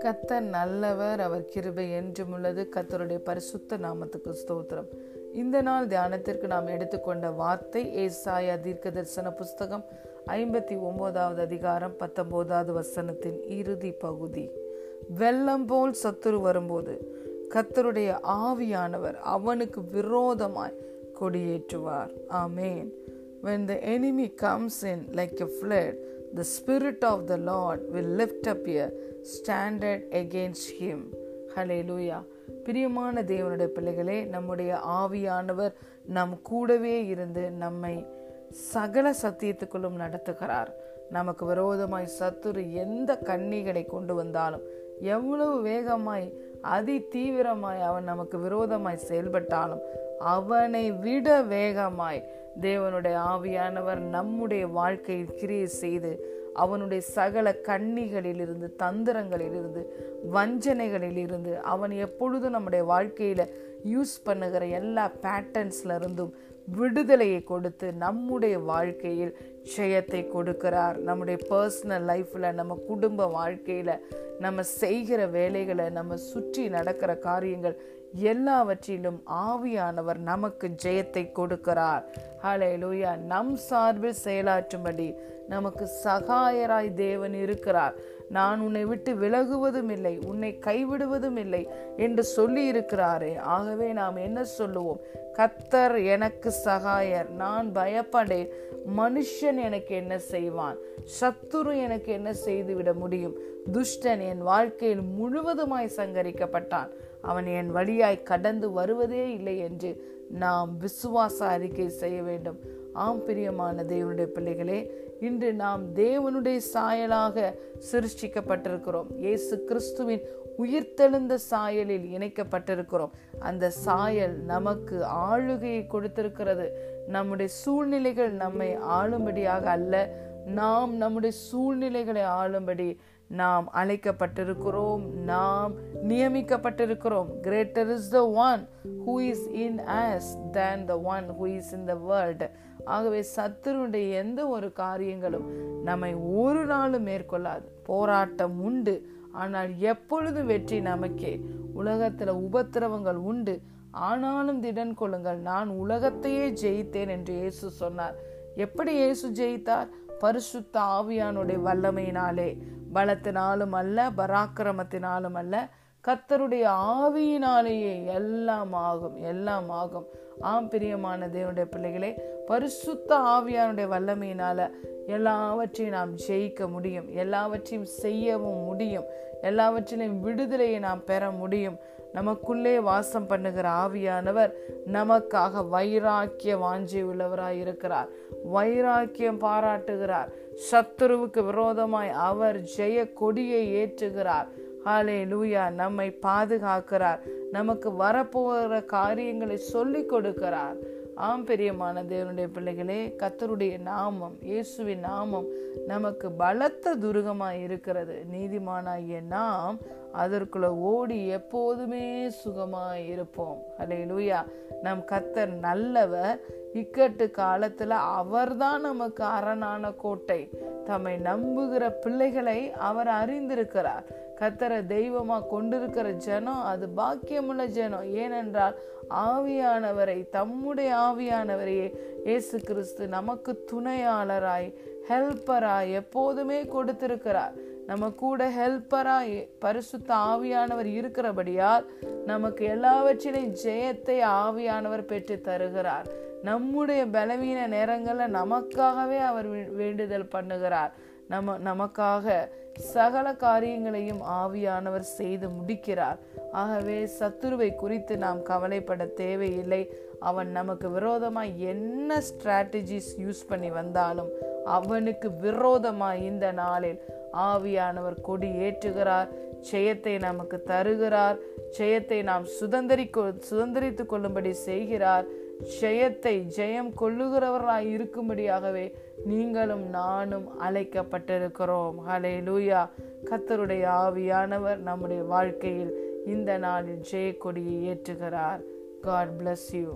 கத்தர் நல்லவர் அவர் கிருபை என்றும் உள்ளது. கத்தருடைய பரிசுத்த நாமத்துக்கு ஸ்தோத்திரம். இந்த நாள் தியானத்திற்கு நாம் எடுத்துக்கொண்ட வார்த்தை ஏசாயா தீர்க்க தரிசன புஸ்தகம் ஐம்பத்தி ஒன்பதாவது அதிகாரம் பத்தொன்பதாவது வசனத்தின் இறுதி பகுதி. வெள்ளம் போல் சத்துரு வரும்போது கத்தருடைய ஆவியானவர் அவனுக்கு விரோதமாய் கொடியேற்றுவார். ஆமேன். When the enemy comes in like a flood the spirit of the lord will lift up a standard against him. ஹalleluya பிரியமான தேவனுடைய பிள்ளைகளே நம்முடைய ஆவியானவர் நம் கூடவே இருந்து நம்மை சகல சத்தியத்துக்குள்ளும் நடத்துகிறார். நமக்கு விரோதமாய் சத்துரு எந்த கண்ணிகளை கொண்டு வந்தாலும் எவ்வளவு வேகமாய் அதி தீவிரமாய் அவன் நமக்கு விரோதமாய் செயல்பட்டாலும் அவனை விட வேகமாய் தேவனுடைய ஆவியானவர் நம்முடைய வாழ்க்கையில் கிரியை செய்து அவனுடைய சகல கண்ணிகளிலிருந்து தந்திரங்களிலிருந்து வஞ்சனைகளில் இருந்து அவன் எப்பொழுதும் நம்முடைய வாழ்க்கையில் யூஸ் பண்ணுகிற எல்லா பேட்டர்ன்ஸ்ல இருந்தும் விடுதலையை கொடுத்து நம்முடைய வாழ்க்கையில் ஜெயத்தை கொடுக்கிறார். நம்முடைய பர்சனல் லைஃப்பில் நம்ம குடும்ப வாழ்க்கையில் நம்ம செய்கிற வேலைகளை நம்ம சுற்றி நடக்கிற காரியங்கள் எல்லாவற்றிலும் ஆவியானவர் நமக்கு ஜெயத்தை கொடுக்கிறார். ஹலே லூயா நம் சார்பில் செயலாற்றும்படி நமக்கு சகாயராய் தேவன் இருக்கிறார். நான் உன்னை விட்டு விலகுவதும் இல்லை உன்னை கைவிடுவதும் இல்லை என்று சொல்லி இருக்கிறாரே ஆகவே நாம் என்ன சொல்லுவோம்? கத்தர் எனக்கு சகாயர் நான் பயப்படேன். மனுஷன் எனக்கு என்ன செய்வான்? சத்துரு எனக்கு என்ன செய்துவிட முடியும்? துஷ்டன் என் வாழ்க்கையில் முழுவதுமாய் சங்கரிக்கப்பட்டான். அவன் என் வழியாய் கடந்து வருவதே இல்லை என்று நாம் விசுவாச அறிக்கை செய்ய வேண்டும். ஆம் பிரியமான தேவனுடைய பிள்ளைகளே இன்று நாம் தேவனுடைய சாயலாக சிருஷ்டிக்கப்பட்டிருக்கிறோம். இயேசு கிறிஸ்துவின் உயிர்த்தெழுந்த சாயலில் இணைக்கப்பட்டிருக்கிறோம். அந்த சாயல் நமக்கு ஆளுகையை கொடுத்திருக்கிறது. நம்முடைய சூழ்நிலைகள் நம்மை ஆளும்படியாக அல்ல. நாம் நம்முடைய சூழ்நிலைகளை ஆளும்படி நாம் அழைக்கப்பட்டிருக்கிறோம். நாம் நியமிக்கப்பட்டிருக்கிறோம். Greater is the one who is in us than the one who is in the world ஆகவே சத்துருடைய எந்த ஒரு காரியங்களும் நம்மை ஒரு நாளும் மேற்கொள்ளாது. போராட்டம் உண்டு. ஆனால் எப்பொழுது வெற்றி நமக்கே? உலகத்துல உபத்திரவங்கள் உண்டு. ஆனாலும் திடன் கொள்ளுங்கள் நான் உலகத்தையே ஜெயித்தேன் என்று இயேசு சொன்னார். எப்படி இயேசு ஜெயித்தார்? பரிசுத்த ஆவியானுடைய வல்லமையினாலே. பலத்தினாலும் அல்ல பராக்கிரமத்தினாலும் அல்ல கத்தருடைய ஆவியினாலேயே எல்லாம் ஆகும் எல்லாம் ஆகும். ஆம் பிரியமான தேவனுடைய பிள்ளைகளே பரிசுத்த ஆவியானுடைய வல்லமையினால எல்லாவற்றையும் நாம் ஜெயிக்க முடியும். எல்லாவற்றையும் செய்யவும் முடியும். எல்லாவற்றிலையும் விடுதலையை நாம் பெற முடியும். நமக்குள்ளே வாசம் பண்ணுகிற ஆவியானவர் நமக்காக வைராக்கிய வாஞ்சி உள்ளவராய் இருக்கிறார். வைராக்கியம் பாராட்டுகிறார். சத்துருவுக்கு விரோதமாய் அவர் ஜெய கொடியை ஏற்றுகிறார். ஹாலே லூயா நம்மை பாதுகாக்கிறார். நமக்கு வரப்போகிற காரியங்களை சொல்லி கொடுக்கிறார். ஆம் பெரியமான தேவனுடைய பிள்ளைகளே கத்தருடைய நாமம் இயேசுவின் நாமம் நமக்கு பலத்த துருகமாய் இருக்கிறது. நீதிமானாகிய நாம் அதற்குள்ள ஓடி எப்போதுமே சுகமாய் இருப்போம். அலே லூயா நம் கத்தர் நல்லவர். இக்கட்டு காலத்துல அவர்தான் நமக்கு அரணான கோட்டை. தம்மை நம்புகிற பிள்ளைகளை அவர் அறிந்திருக்கிறார். கத்தரை தெய்வமா கொண்டிருக்கிற ஜனம் அது பாக்கியமுள்ள ஜனம். ஏனென்றால் ஆவியானவரை தம்முடைய ஆவியானவரையே இயேசு கிறிஸ்து நமக்கு துணையாளராய் ஹெல்ப்பராய் எப்போதுமே கொடுத்திருக்கிறார். நம்ம கூட ஹெல்ப்பராக பரிசுத்த ஆவியானவர் இருக்கிறபடியால் நமக்கு எல்லாவற்றிலையும் ஜெயத்தை ஆவியானவர் பெற்று தருகிறார். நம்முடைய பலவீன நேரங்களில் நமக்காகவே அவர் வேண்டுதல் பண்ணுகிறார். நம்ம நமக்காக சகல காரியங்களையும் ஆவியானவர் செய்து முடிக்கிறார். ஆகவே சத்துருவை குறித்து நாம் கவலைப்பட தேவையில்லை. அவன் நமக்கு விரோதமாக என்ன ஸ்ட்ராட்டஜிஸ் யூஸ் பண்ணி வந்தாலும் அவனுக்கு விரோதமாய் இந்த நாளில் ஆவியானவர் கொடி ஏற்றுகிறார். ஜெயத்தை நமக்கு தருகிறார். ஜெயத்தை நாம் சுதந்திரிக்கொ சுதந்திரித்து கொள்ளும்படி செய்கிறார். ஜெயத்தை ஜெயம் கொள்ளுகிறவர்களாய் இருக்கும்படியாகவே நீங்களும் நானும் அழைக்கப்பட்டிருக்கிறோம். ஹலே லூயா கத்தருடைய ஆவியானவர் நம்முடைய வாழ்க்கையில் இந்த நாளில் ஜெயக்கொடியை ஏற்றுகிறார். God bless you